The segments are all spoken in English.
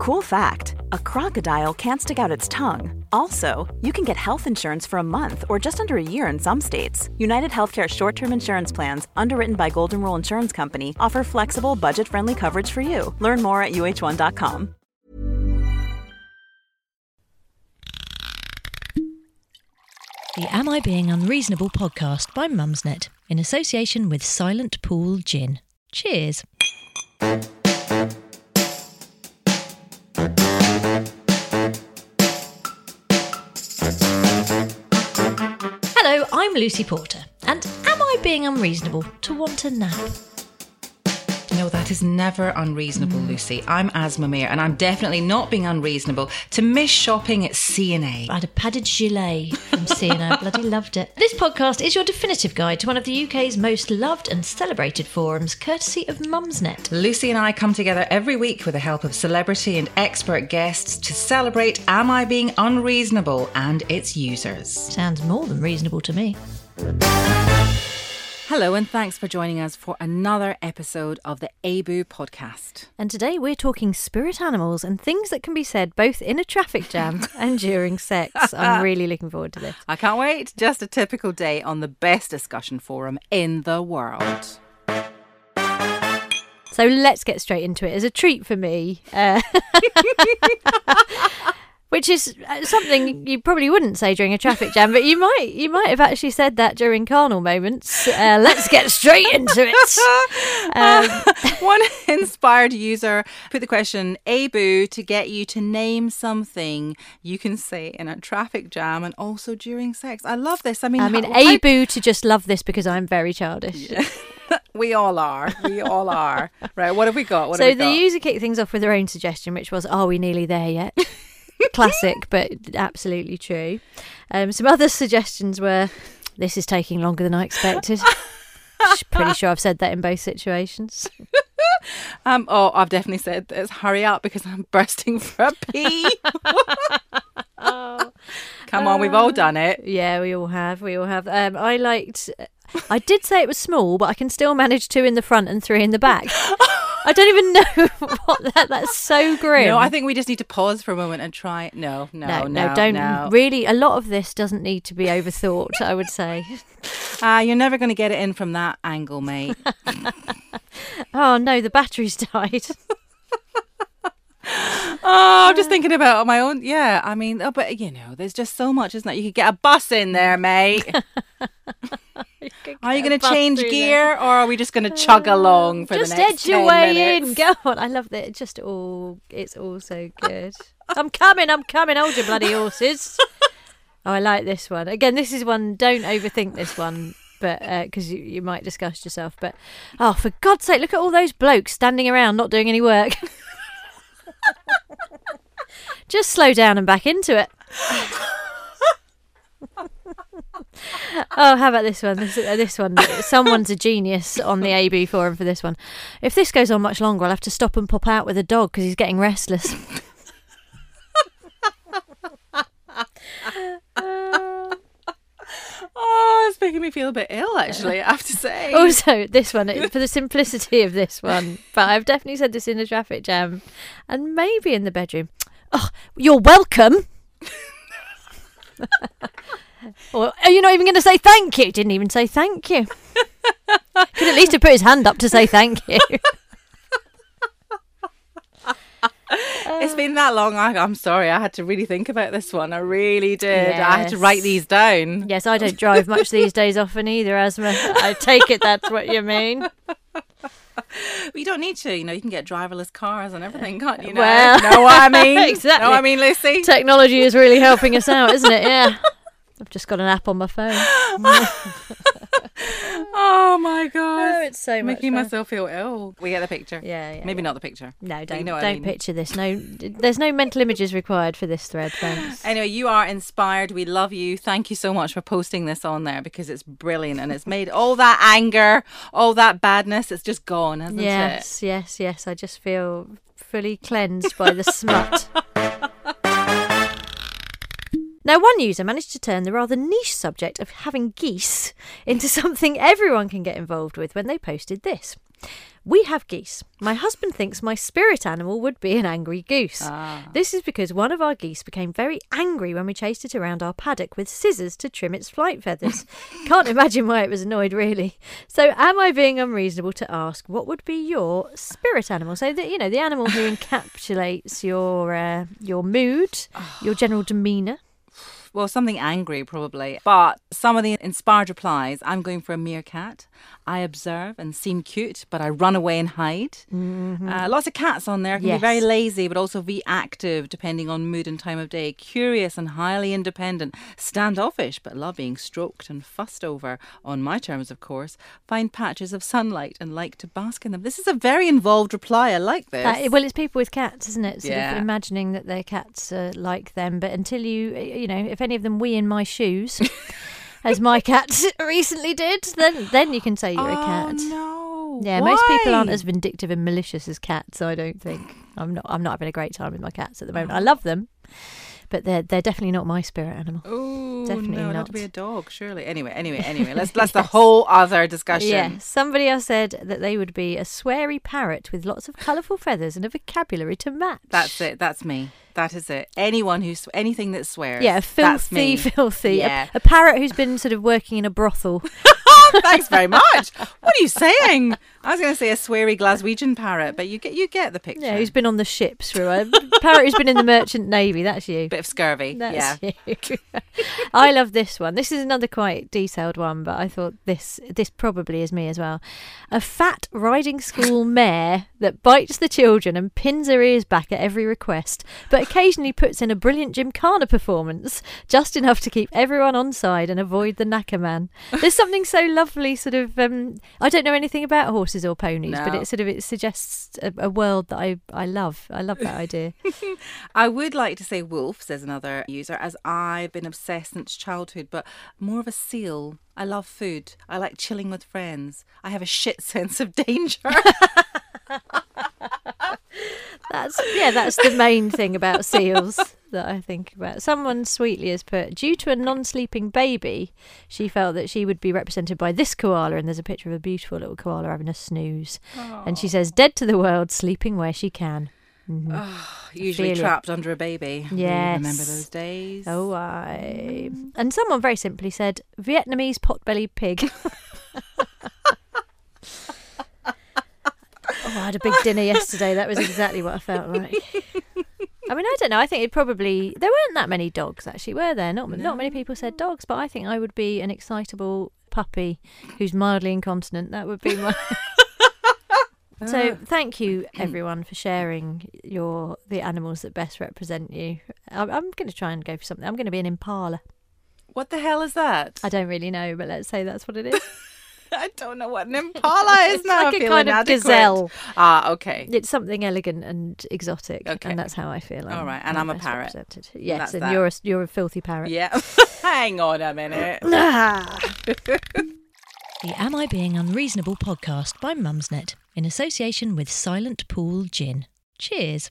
Cool fact a crocodile can't stick out its tongue. Also, you can get health insurance for a month or just under a year in some states. United Healthcare short term insurance plans, underwritten by Golden Rule Insurance Company, offer flexible, budget friendly coverage for you. Learn more at uh1.com. The Am I Being Unreasonable podcast by Mumsnet in association with Silent Pool Gin. Cheers. Hello, I'm Lucy Porter, and am I being unreasonable to want a nap? No, that is never unreasonable, mm. Lucy. I'm Asma Mir, and I'm definitely not being unreasonable to miss shopping at C&A. I had a padded gilet from C&A. Bloody loved it. This podcast is your definitive guide to one of the UK's most loved and celebrated forums, courtesy of Mumsnet. Lucy and I come together every week with the help of celebrity and expert guests to celebrate Am I Being Unreasonable and its users. Sounds more than reasonable to me. Hello, and thanks for joining us for another episode of the ABU podcast. And today we're talking spirit animals and things that can be said both in a traffic jam and during sex. I'm really looking forward to this. I can't wait. Just a typical day on the best discussion forum in the world. So let's get straight into it. As a treat for me, uh, which is uh, something you probably wouldn't say during a traffic jam, but you might you might have actually said that during carnal moments. Uh, let's get straight into it. Um, One inspired user put the question, Abu, to get you to name something you can say in a traffic jam and also during sex. I love this. I mean, I mean, how- Abu to just love this because I'm very childish. we all are. We all are. Right. What have we got? What so have we the got? user kicked things off with their own suggestion, which was, "Are we nearly there yet?" Classic, but absolutely true. Um, some other suggestions were, "This is taking longer than I expected." Pretty sure I've said that in both situations. Um, oh, I've definitely said this. Hurry up because I'm bursting for a pee. Come on, we've all done it. Yeah, we all have. We all have. Um, I liked. I did say it was small, but I can still manage two in the front and three in the back. I don't even know what that. That's so grim. No, I think we just need to pause for a moment and try. No, no, no, no, no, don't no. really. A lot of this doesn't need to be overthought. I would say. Ah, you're never going to get it in from that angle, mate. Oh no, the battery's died. Oh, I'm just thinking about my own. Yeah, I mean, oh, but you know, there's just so much, isn't there? You could get a bus in there, mate. Are you going to change gear, or are we just going to chug along for Just the next edge your 10 way minutes? in. Go on. I love that. It's just all. It's all so good. I'm coming. I'm coming. Hold your bloody horses. oh, I like this one. Again, this is one. Don't overthink this one. But uh, because you, you might disgust yourself, but oh, for God's sake, look at all those blokes standing around not doing any work. Just slow down and back into it. Oh, how about this one? This, uh, this one. Someone's a genius on the AB forum for this one. If this goes on much longer, I'll have to stop and pop out with a dog because he's getting restless. Oh, it's making me feel a bit ill, actually, I have to say. also, this one for the simplicity of this one, but I've definitely said this in a traffic jam, and maybe in the bedroom. Oh, you're welcome. or are you not even going to say thank you? Didn't even say thank you. Could at least have put his hand up to say thank you. It's been that long. I, I'm sorry. I had to really think about this one. I really did. I had to write these down. Yes, I don't drive much these days often either, Asma. I take it that's what you mean. But you don't need to. You know, you can get driverless cars and everything, can't you? Know, Well- know what I mean? Exactly. Know what I mean, Lucy? Technology is really helping us out, isn't it? Yeah. I've just got an app on my phone. oh my god. Oh, it's so much making fun. myself feel ill. We get the picture. Yeah, yeah, Maybe yeah. not the picture. No, don't you know don't I mean. picture this. No, there's no mental images required for this thread. Thanks. Anyway, you are inspired. We love you. Thank you so much for posting this on there because it's brilliant and it's made all that anger, all that badness, it's just gone, hasn't it? Yes, yes, yes. I just feel fully cleansed by the smut. Now, one user managed to turn the rather niche subject of having geese into something everyone can get involved with when they posted this. We have geese. My husband thinks my spirit animal would be an angry goose. This is because one of our geese became very angry when we chased it around our paddock with scissors to trim its flight feathers. Can't imagine why it was annoyed, really. So, am I being unreasonable to ask what would be your spirit animal? So, that you know, the animal who encapsulates your uh, your mood, your general demeanour. Well, something angry probably. But some of the inspired replies, I'm going for a meerkat. I observe and seem cute, but I run away and hide. Uh, lots of cats on there can Yes. be very lazy, but also be active depending on mood and time of day. Curious and highly independent. Standoffish, but love being stroked and fussed over. On my terms, of course. Find patches of sunlight and like to bask in them. This is a very involved reply. I like this. That, well, it's people with cats, isn't it? Sort Yeah. of imagining that their cats are like them, but until you, you know, if any of them wee in my shoes, as my cat recently did, then then you can say you're a oh, cat. Oh, no. Yeah, most people aren't as vindictive and malicious as cats. I don't think. I'm not. I'm not having a great time with my cats at the moment. I love them, but they're they're definitely not my spirit animal. Oh, Definitely no, it'd to not. be a dog, surely. Anyway, anyway, anyway. Let's that's the whole other discussion. Yeah, somebody else said that they would be a sweary parrot with lots of colourful feathers and a vocabulary to match. That's it. That's me. That is it. Anyone who's anything that swears. Yeah, a that's filthy, me. filthy. a- Yeah. A, parrot who's been sort of working in a brothel. Thanks very much. What are you saying? I was going to say a sweary Glaswegian parrot, but you get you get the picture. Yeah, who's been on the ships for a parrot who's been in the merchant navy. That's you. bit of scurvy. yeah. That's you. I love this one. This is another quite detailed one, but I thought this this probably is me as well. A fat riding school mare that bites the children and pins her ears back at every request, but occasionally puts in a brilliant gymkhana performance, just enough to keep everyone on side and avoid the knacker man. There's something so lovely, sort of. Um, I don't know anything about horses or ponies, but it sort of it suggests a, a world that I I love. I love that idea. I would like to say wolf, says another user, as I've been obsessed since childhood, but more of a seal. I love food. I like chilling with friends. I have a shit sense of danger. That's yeah, that's the main thing about seals that I think about. Someone sweetly has put, due to a non-sleeping baby, she felt that she would be represented by this koala, and there's a picture of a beautiful little koala having a snooze, and she says, "Dead to the world, sleeping where she can." Mm-hmm. Usually feel it. trapped under a baby. Yes. Remember those days? Oh, I. And someone very simply said, "Vietnamese pot-bellied pig." Oh, I had a big dinner yesterday. That was exactly what I felt like. I mean, I don't know. I think it probably there weren't that many dogs actually, were there? Not not many people said dogs, but I think I would be an excitable puppy who's mildly incontinent. That would be my. so uh. thank you everyone for sharing your the animals that best represent you. I'm, I'm going to try and go for something. I'm going to be an impala. What the hell is that? I don't really know, but let's say that's what it is. I don't know what an impala is It's now. like I a feel kind of inadequate. gazelle. Ah, okay. It's something elegant and exotic, Okay. and that's how I feel. All I'm- right, and I'm a best parrot. represented. Yes, That's and that. you're a you're a filthy parrot. Yeah. Hang on a minute. The Am I Being Unreasonable podcast by Mumsnet in association with Silent Pool Gin. Cheers.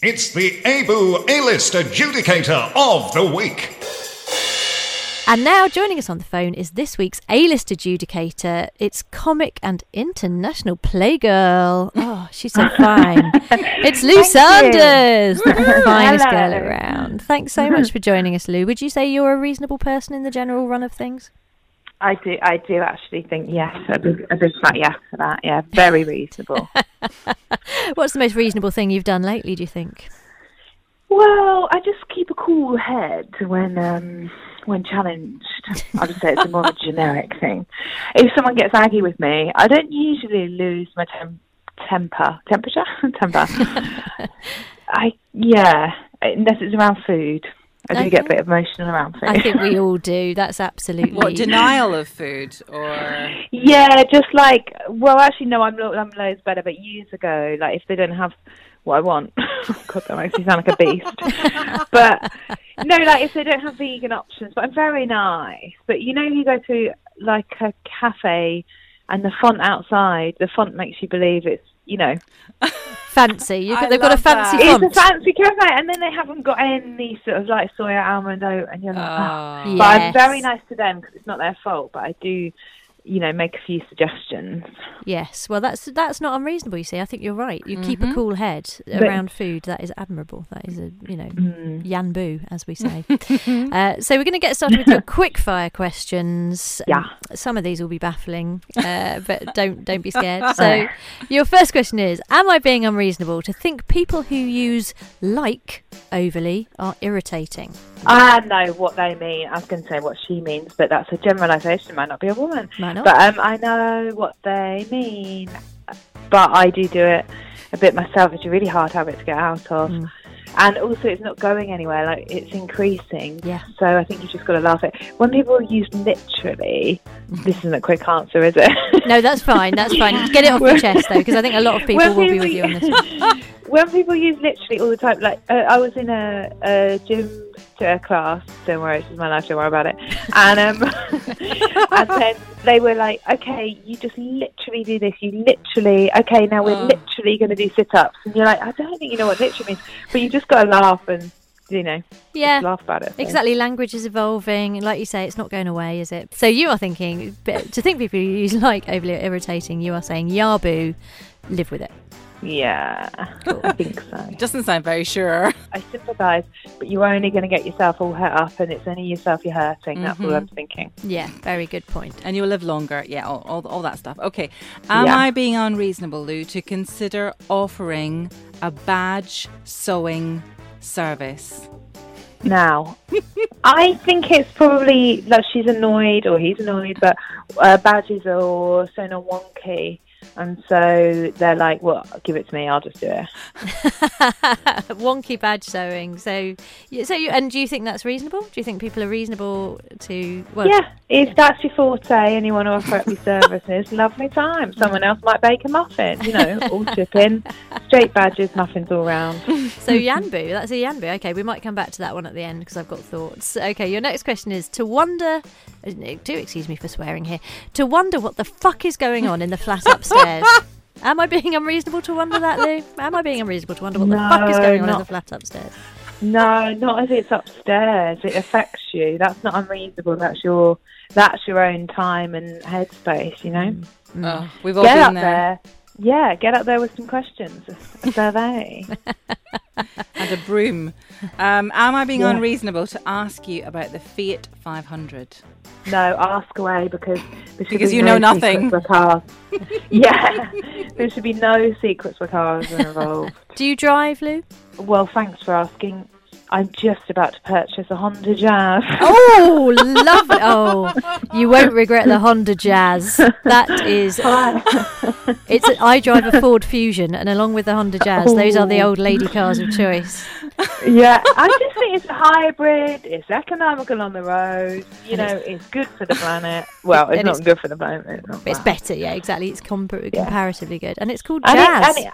It's the ABU A-List Adjudicator of the Week. And now joining us on the phone is this week's A-list adjudicator. It's comic and international playgirl. Oh, she's so fine. it's Lou Sanders, the finest girl around. Thanks so much for joining us, Lou. Would you say you're a reasonable person in the general run of things? I do. I do actually think yes. A big, a big fat yes for that. Yeah, very reasonable. What's the most reasonable thing you've done lately? Do you think? Well, I just keep a cool head when um, when challenged. I would say it's a more of a generic thing. If someone gets aggy with me, I don't usually lose my tem- temper, temperature, temper. I yeah, unless it's around food. I do get a Okay. bit emotional around food. I think we all do. That's absolutely. What denial of food or Yeah, just like well, actually, no, I'm lo- I'm loads better. But years ago, like if they don't have what I want, oh God, that makes me sound like a beast. but no, like if they don't have vegan options, but I'm very nice. But you know, you go to like a cafe, and the font outside, the font makes you believe it's you know fancy. You, I they've got a fancy that. font. it's a fancy cafe, and then they haven't got any sort of like soya almond oat, and you're like, oh. Oh. But I'm oh. very nice to them because it's not their fault. But I do, you know, make a few suggestions. Yes, well, that's that's not unreasonable. You see, I think you're right. You keep Mm-hmm. a cool head around food. That is admirable. That is a you know Mm. yan bu, as we say. uh, so we're going to get started with your quick fire questions. Yeah. Um, some of these will be baffling, uh, but don't don't be scared. So your first question is: Am I being unreasonable to think people who use like overly are irritating? I know what they mean. I was going to say what she means, but that's a generalisation. It might not be a woman. Might not. But um, I know what they mean. But I do do it a bit myself. It's a really hard habit to get out of. Mm. And also, it's not going anywhere. Like it's increasing. Yeah. So I think you just got to laugh at it. when people use literally. This isn't a quick answer, is it? No, that's fine. That's fine. Get it off your chest though, because I think a lot of people will be with you on this. When people use literally all the time, like uh, I was in a, a gym to uh, class, don't worry, it's my life, don't worry about it. And um, and then they were like, okay, you just literally do this. You literally, okay, now we're Oh. literally going to do sit ups. And you're like, I don't think you know what literally means, but you just got to laugh and, you know, Yeah. laugh about it. Exactly, language is evolving. Like you say, it's not going away, is it? So you are thinking, but to think people use like overly irritating, you are saying, Yabu, live with it. Yeah, I think so. Doesn't sound very sure. I sympathise, but you're only going to get yourself all hurt up, and it's only yourself you're hurting. That's all I'm thinking. Yeah, very good point. And you'll live longer. Yeah, all, all, all that stuff. Okay. Am Yeah. I being unreasonable, Lou, to consider offering a badge sewing service? now. I think it's probably like she's annoyed or he's annoyed, but uh, badges are so not wonky. And so they're like, well, give it to me, I'll just do it. Wonky badge sewing. So, so you, and do you think that's reasonable? Do you think people are reasonable to? Well, Yeah, if that's your forte and you want to offer up your services, lovely time. Someone else might bake a muffin, you know, all chipping. Straight badges, muffins all round. So Yanbu, that's a Yanbu. Okay, we might come back to that one at the end because I've got thoughts. Okay, your next question is to wonder. Do excuse me for swearing here. To wonder what the fuck is going on in the flat upstairs. Am I being unreasonable to wonder that, Lou? Am I being unreasonable to wonder what the fuck is No, going on in the flat upstairs? No, not as it's upstairs. It affects you. That's not unreasonable. That's your that's your own time and headspace, you know? Mm. Mm. Oh, we've all get been up there. there. Yeah, get up there with some questions. A survey. And a broom. Um, am I being Yeah. unreasonable to ask you about the Fiat 500? no, ask away because there Because be you no know nothing. with cars. yeah, there should be no secrets with cars involved. Do you drive, Lou? well, thanks for asking. I'm just about to purchase a Honda Jazz. Oh, lovely! Oh, you won't regret the Honda Jazz. That is, it's. I drive a Ford Fusion, and along with the Honda Jazz, those are the Oh. old lady cars of choice. Yeah, I just think it's a hybrid. It's economical on the road. You And know, it's good for the planet. Well, it's not it's- good for the planet. It's, It's better, yeah, exactly. It's compar- Yeah. comparatively good, and it's called And jazz. it, and, it,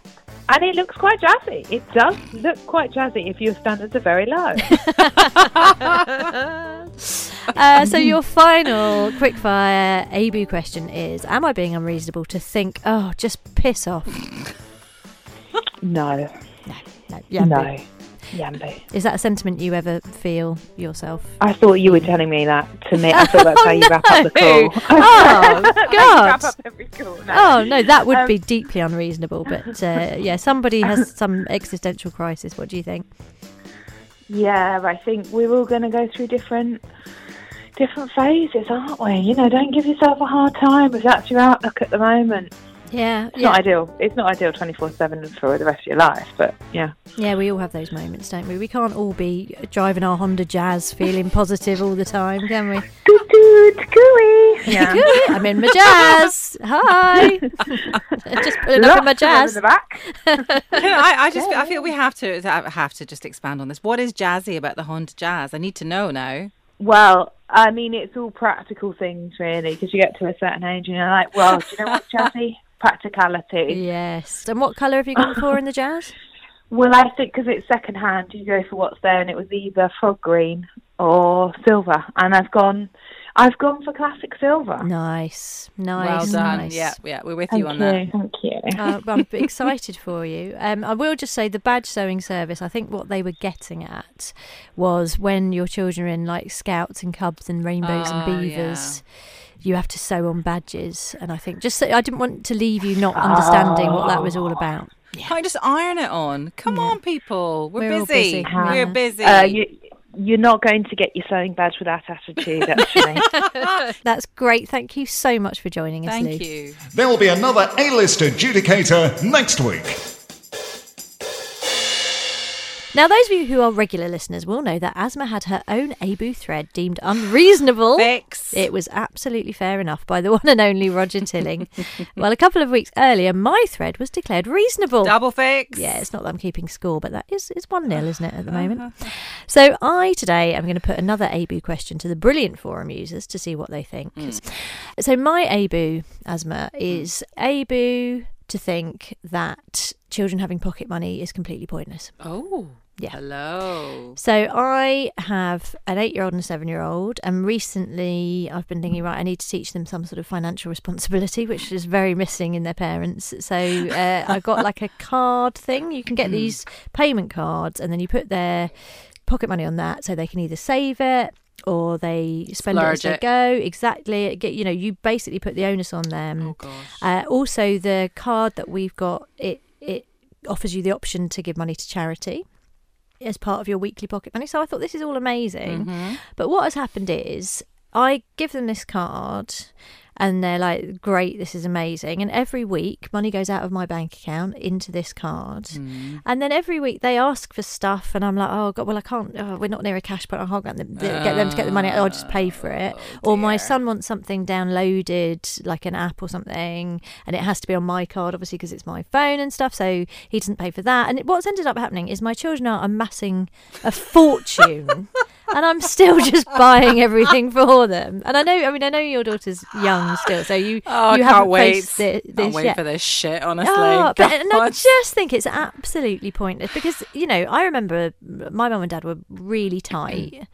and it looks quite jazzy. It does look quite jazzy if your standards are very low. uh, so your final quickfire ABU question is: Am I being unreasonable to think, oh, just piss off? no, No, yeah. no, Yambi. Is that a sentiment you ever feel yourself? I thought you were telling me that to me. I thought that's how you wrap up the No. call. Oh, God. call. No. Oh no, that would Um, be deeply unreasonable. But uh, yeah, somebody has some existential crisis. What do you think? Yeah, I think we're all going to go through different different phases, aren't we? You know, don't give yourself a hard time if that's your outlook at the moment. Yeah, It's yeah, not ideal. It's not ideal 24 7 for the rest of your life, but yeah. yeah. We all have those moments, don't we? We can't all be driving our Honda Jazz, feeling positive all the time, can we? Toot toot, gooey. Yeah. I'm in my jazz. Hi. Just putting up in my Lots of them in the back. You know, I, I just I feel we have to have to just expand on this. What is jazzy about the Honda Jazz? I need to know now. Well, I mean, it's all practical things, really, because you get to a certain age and you're like, well, do you know what, Jazzy? Practicality. Yes. And what colour have you gone for in the jazz? Well, I think because it's second hand, you go for what's there, and it was either frog green or silver, and I've gone, I've gone for classic silver. Nice. nice, well Nice. done. nice. Yeah, yeah, we're with Thank you on that. thank you. uh, I'm excited for you. Um, I will just say the badge sewing service. I think what they were getting at was when your children are in like scouts and cubs and rainbows Oh, and beavers. You have to sew on badges, and I think just so, I didn't want to leave you not understanding what that was all about. Can't you just iron it on? Come on, people. We're, We're all busy. busy. We're busy. Uh, you, you're not going to get your sewing badge with that attitude, actually. That's great. Thank you so much for joining us, Thank Lou. you. There'll be another A-list adjudicator next week. Now, those of you who are regular listeners will know that Asma had her own ABU thread deemed unreasonable. Fix. It was absolutely fair enough by the one and only Roger Tilling. well, a couple of weeks earlier, my thread was declared reasonable. Double fix. Yeah, it's not that I'm keeping score, but that is it's one nil, isn't it, at the moment? Uh-huh. So I today am going to put another ABU question to the brilliant forum users to see what they think. Hmm. So my ABU, Asma, hmm. is ABU to think that children having pocket money is completely pointless. Oh. Yeah. Hello. So I have an eight-year-old and a seven-year-old, and recently I've been thinking, right, I need to teach them some sort of financial responsibility, which is very missing in their parents. So uh, I got like a card thing. You can get these payment cards, and then you put their pocket money on that, so they can either save it or they spend it as they it. go. Exactly. Get you know, you basically put the onus on them. Oh gosh. Uh, also, the card that we've got it it offers you the option to give money to charity as part of your weekly pocket money. So I thought this is all amazing. Mm-hmm. But what has happened is I give them this card. And they're like, great, this is amazing. And every week, money goes out of my bank account into this card. Mm. And then every week, they ask for stuff. And I'm like, oh, God, well, I can't, oh, we're not near a cash point. I can't get them, get them to get the money. I'll just pay for it. or my son wants something downloaded, like an app or something. And it has to be on my card, obviously, because it's my phone and stuff. So he doesn't pay for that. And what's ended up happening is my children are amassing a fortune. and I'm still just buying everything for them. And I know, I mean, I know your daughter's young still, so you Oh, you can't haven't wait. faced thi- Can't this wait yet. for this shit, honestly. Oh, but and I just think it's absolutely pointless because you know I remember my mum and dad were really tight,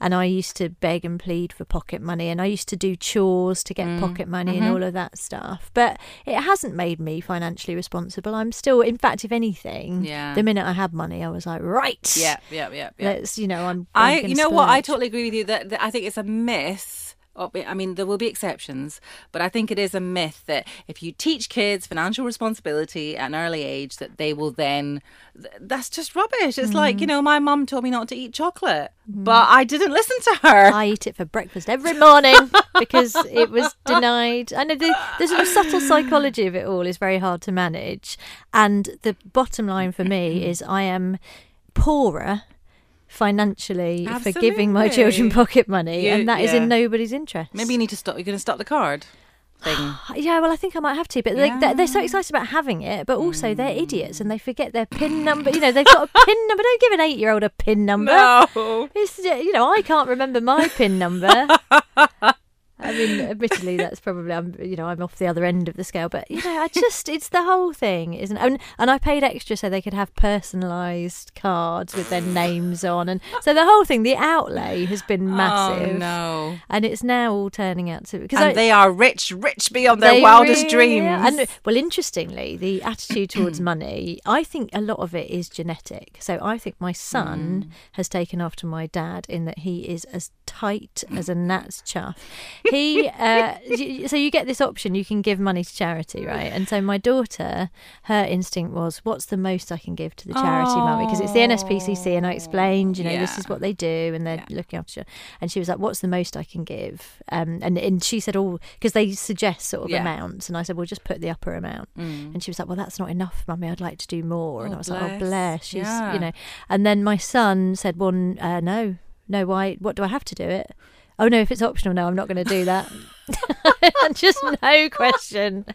and I used to beg and plead for pocket money, and I used to do chores to get Mm, pocket money mm-hmm. and all of that stuff. But it hasn't made me financially responsible. I'm still, in fact, if anything, Yeah. the minute I had money, I was like, right, Yeah, yeah, yeah, yeah. let's you know I'm. I, you know what? I totally agree with you that, that I think it's a myth. I mean, there will be exceptions, but I think it is a myth that if you teach kids financial responsibility at an early age, that they will then. That's just rubbish. It's like you Mm. know, my mum told me not to eat chocolate, but I didn't listen to her. I eat it for breakfast every morning because it was denied. I know the, the sort of subtle psychology of it all is very hard to manage. And the bottom line for me is I am poorer financially for giving my children pocket money, You- and that is yeah. in nobody's interest. Maybe you need to stop. You're going to stop the card thing. Yeah, well, I think I might have to. But they, they're, they're so excited about having it, but also they're idiots and they forget their PIN number. You know, they've got a PIN number. Don't give an eight-year-old a PIN number. No. It's you know I can't remember my PIN number. I mean, admittedly, that's probably I'm you know I'm off the other end of the scale, but you know I just it's the whole thing, isn't it? And, and I paid extra so they could have personalised cards with their names on, and so the whole thing, the outlay has been oh, massive. Oh no. And it's now all turning out to because they are rich, rich beyond their wildest really dreams. And well, interestingly, the attitude towards money, I think a lot of it is genetic. So I think my son mm. has taken after my dad in that he is as tight as a gnat's chuff. He uh, so you get this option you can give money to charity right? And so my daughter her instinct was what's the most i can give to the charity mummy? Because it's the nspcc and i explained you know this is what they do and they're looking after and she was like what's the most i can give? Um, and, and she said oh because they suggest sort of Yeah. amounts and i said well just put the upper amount. And she was like well that's not enough mummy i'd like to do more. And Oh, i was like oh bless. bless. She's Yeah. you know and then my son said well uh, no no why what do i have to do it oh no if it's optional no i'm not going to do that just no question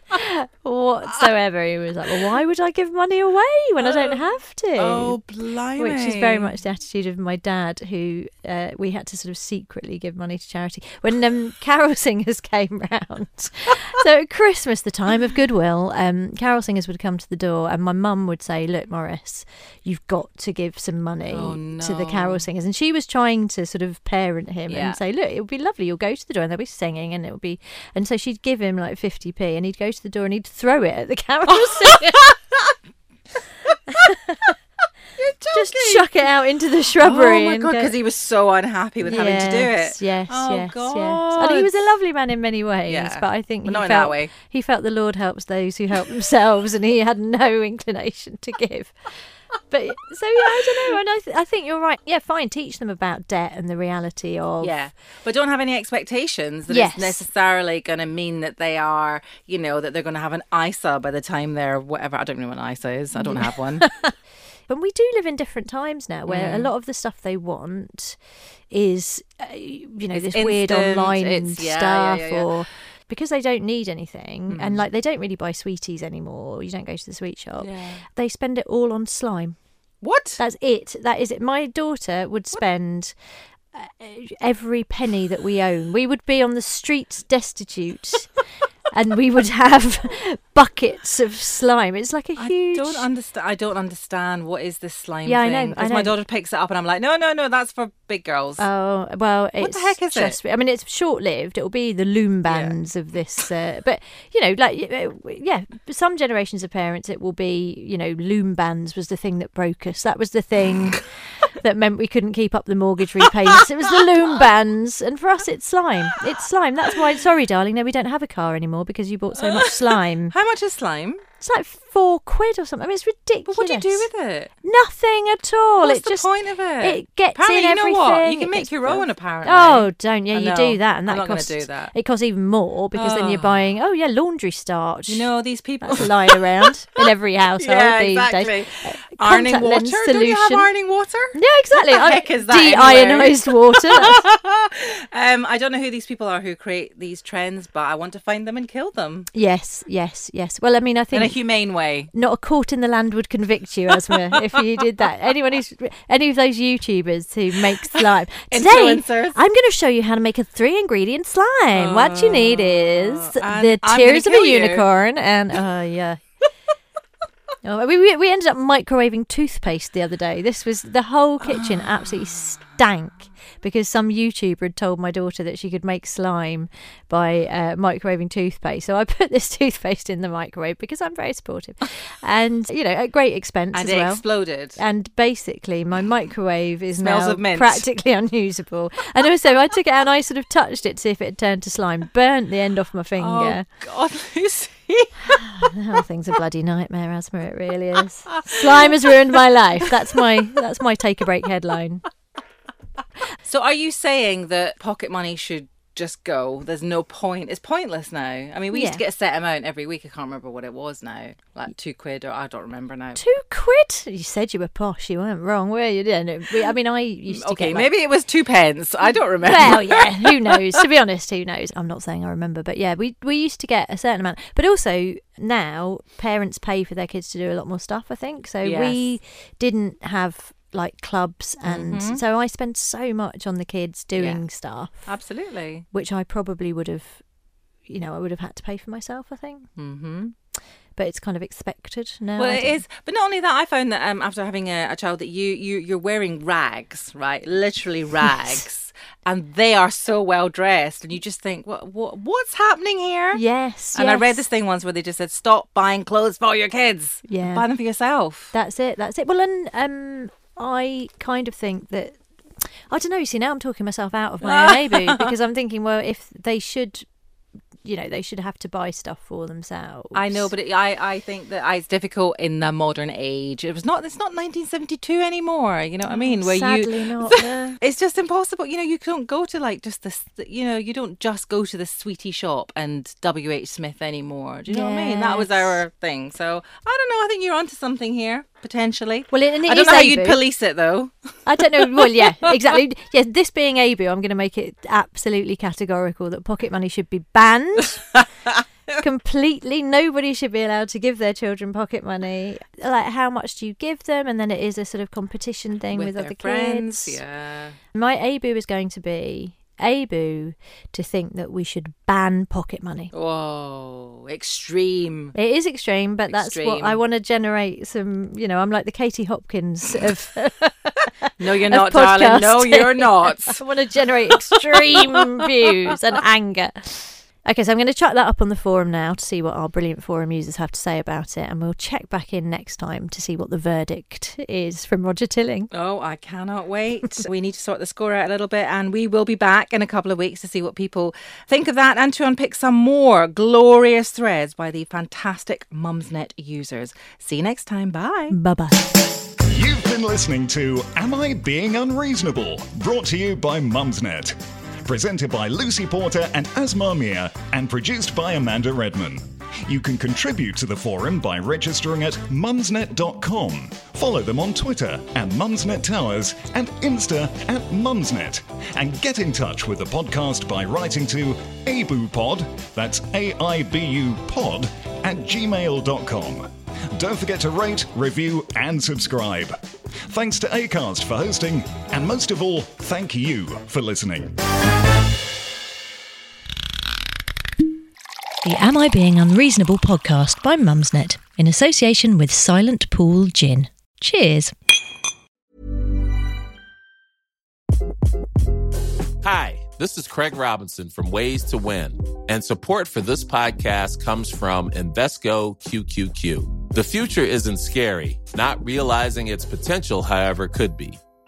whatsoever he was like well why would i give money away when i don't have to Oh, blimey. which is very much the attitude of my dad, who uh, we had to sort of secretly give money to charity. When um, carol singers came round, so at Christmas, the time of goodwill, um, carol singers would come to the door, and my mum would say, "Look, Morris, you've got to give some money Oh, to the carol singers," and she was trying to sort of parent him Yeah. and say, "Look, it would be lovely. You'll go to the door, and they'll be singing, and it would be," and so she'd give him like fifty p, and he'd go to the door and he'd throw it at the singer. Just chuck it out into the shrubbery. Oh my god, go- because he was so unhappy with having to do it. Yes, oh, yes, God. yes. And he was a lovely man in many ways, Yeah. but I think he not in felt that way. he felt the Lord helps those who help themselves, and he had no inclination to give. But so yeah, I don't know, and I, th- I think you're right. Yeah, fine. Teach them about debt and the reality of Yeah, but don't have any expectations that Yes. it's necessarily going to mean that they are, you know, that they're going to have an ISA by the time they're whatever. I don't know what an ISA is. I don't have one. But we do live in different times now, where Mm. a lot of the stuff they want is, uh, you know, It's this weird online yeah, stuff, yeah, yeah, yeah. or because they don't need anything, Mm. and like they don't really buy sweeties anymore. You don't go to the sweet shop. They spend it all on slime. what? That's it. That is it. My daughter would spend. uh, Every penny that we own, we would be on the streets destitute, and we would have buckets of slime. It's like a huge. I don't understand. I don't understand what is this slime Yeah, I know, Because my daughter picks it up and I'm like, no, no, no, that's for big girls. Oh well, it's What the heck is it? I mean, it's short-lived. It'll be the loom bands of this, uh, but you know, like uh, yeah, some generations of parents, it will be you know, loom bands was the thing that broke us. That was the thing that meant we couldn't keep up the mortgage repayments. It was the loom bands, and for us, it's slime. It's slime. That's why. Sorry, darling. No, we don't have a car anymore because you bought so much slime. How much is slime? It's like four quid or something. I mean, it's ridiculous. But what do you do with it? Nothing at all. What's it the just point of it? It gets Apparently, in you know everything. what? You can make your own. Apparently. Oh, don't yeah, you do that, and that I'm not gonna costs. do that. It costs even more because then you're Oh. buying. Oh yeah, laundry starch. You know these people. that's lying around in every household yeah, these exactly. days. Ironing water. lens Don't you have solution. ironing water? Yeah, exactly. What the heck is that? De-ionized water. um, I don't know who these people are who create these trends, but I want to find them and kill them yes, yes, yes. Well, I mean, I think in a humane way. Not a court in the land would convict you, Asma, if you did that. Anyone who's any of those YouTubers who make slime. Today, Influencers. I'm going to show you how to make a three ingredient slime. what you need oh, is Oh, the tears of a kill you. unicorn and oh yeah. Oh, we, we we ended up microwaving toothpaste the other day. This was the whole kitchen absolutely stank because some YouTuber had told my daughter that she could make slime by uh, microwaving toothpaste. So I put this toothpaste in the microwave because I'm very supportive, and you know at great expense And as it well. exploded. and basically, my microwave is now practically unusable. And also, I took it out and I sort of touched it to see if it had turned to slime, burnt the end off my finger. Oh God, Lucy. The whole thing's a bloody nightmare, Asma. It really is. Slime has ruined my life. That's my that's my take a break headline. So, are you saying that pocket money should just go? There's no point. It's pointless now. I mean, we used to get a set amount every week. I can't remember what it was now, like two quid or I don't remember now. Two quid? You said you were posh. You weren't wrong, were you? Didn't I mean, I used to Okay, get like, maybe it was two pence. I don't remember. Well, yeah, who knows? to be honest, who knows? I'm not saying I remember, but yeah, we we used to get a certain amount. But also now parents pay for their kids to do a lot more stuff. I think so. We didn't have like clubs, and so I spend so much on the kids doing Mm-hmm. Yeah. stuff, Absolutely. which I probably would have, you know, I would have had to pay for myself. I think, Mm-hmm. but it's kind of expected now. Well, it is, but not only that. I found that um, after having a, a child, that you you you're wearing rags, right? Literally rags, and they are so well dressed, and you just think, what what what's happening here? Yes, And I read this thing once where they just said, stop buying clothes for your kids. Yeah. buy them for yourself. That's it. That's it. Well, and um, I kind of think that I don't know. You see, now I'm talking myself out of my own because I'm thinking, well, if they should, you know, they should have to buy stuff for themselves. I know, but it, I I think that it's difficult in the modern age. It was not. It's not 1972 anymore. You know what I mean? Oh, Where sadly you. not. no. It's just impossible. You know, you don't go to like just this. You know, you don't just go to the sweetie shop and W. H. Smith anymore. Do you know what I mean? That was our thing. So I don't know. I think you're onto something here potentially. Well, it, and it I don't know how you'd police it though. I don't know. Well, yeah, exactly. Yeah, this being ABU, I'm going to make it absolutely categorical that pocket money should be banned. Completely, nobody should be allowed to give their children pocket money. Like, how much do you give them? And then it is a sort of competition thing with, their other friends. kids. Yeah. My ABU is going to be ABU to think that we should ban pocket money. Whoa, extreme. It is extreme, but that's what I want to generate. Some, you know, I'm like the Katie Hopkins of No, you're not, darling. No, you're not. I want to generate extreme views and anger. Okay, so I'm going to chuck that up on the forum now to see what our brilliant forum users have to say about it, and we'll check back in next time to see what the verdict is from Roger Tilling. Oh, I cannot wait. we need to sort the score out a little bit, and we will be back in a couple of weeks to see what people think of that and to unpick some more glorious threads by the fantastic Mumsnet users. See you next time. Bye. Bye bye. You've been listening to Am I Being Unreasonable? Brought to you by Mumsnet. Presented by Lucy Porter and Asma Mir, and produced by Amanda Redman. You can contribute to the forum by registering at mumsnet.com. Follow them on Twitter at Mumsnet Towers and Insta at Mumsnet. And get in touch with the podcast by writing to abupod, that's A-I-B-U pod, at gmail.com. Don't forget to rate, review, and subscribe. Thanks to Acast for hosting, and most of all, thank you for listening. The Am I Being Unreasonable podcast by Mumsnet in association with Silent Pool Gin. Cheers. Hi, this is Craig Robinson from Ways to Win, and support for this podcast comes from Invesco QQQ. The future isn't scary, not realizing its potential, however, could be.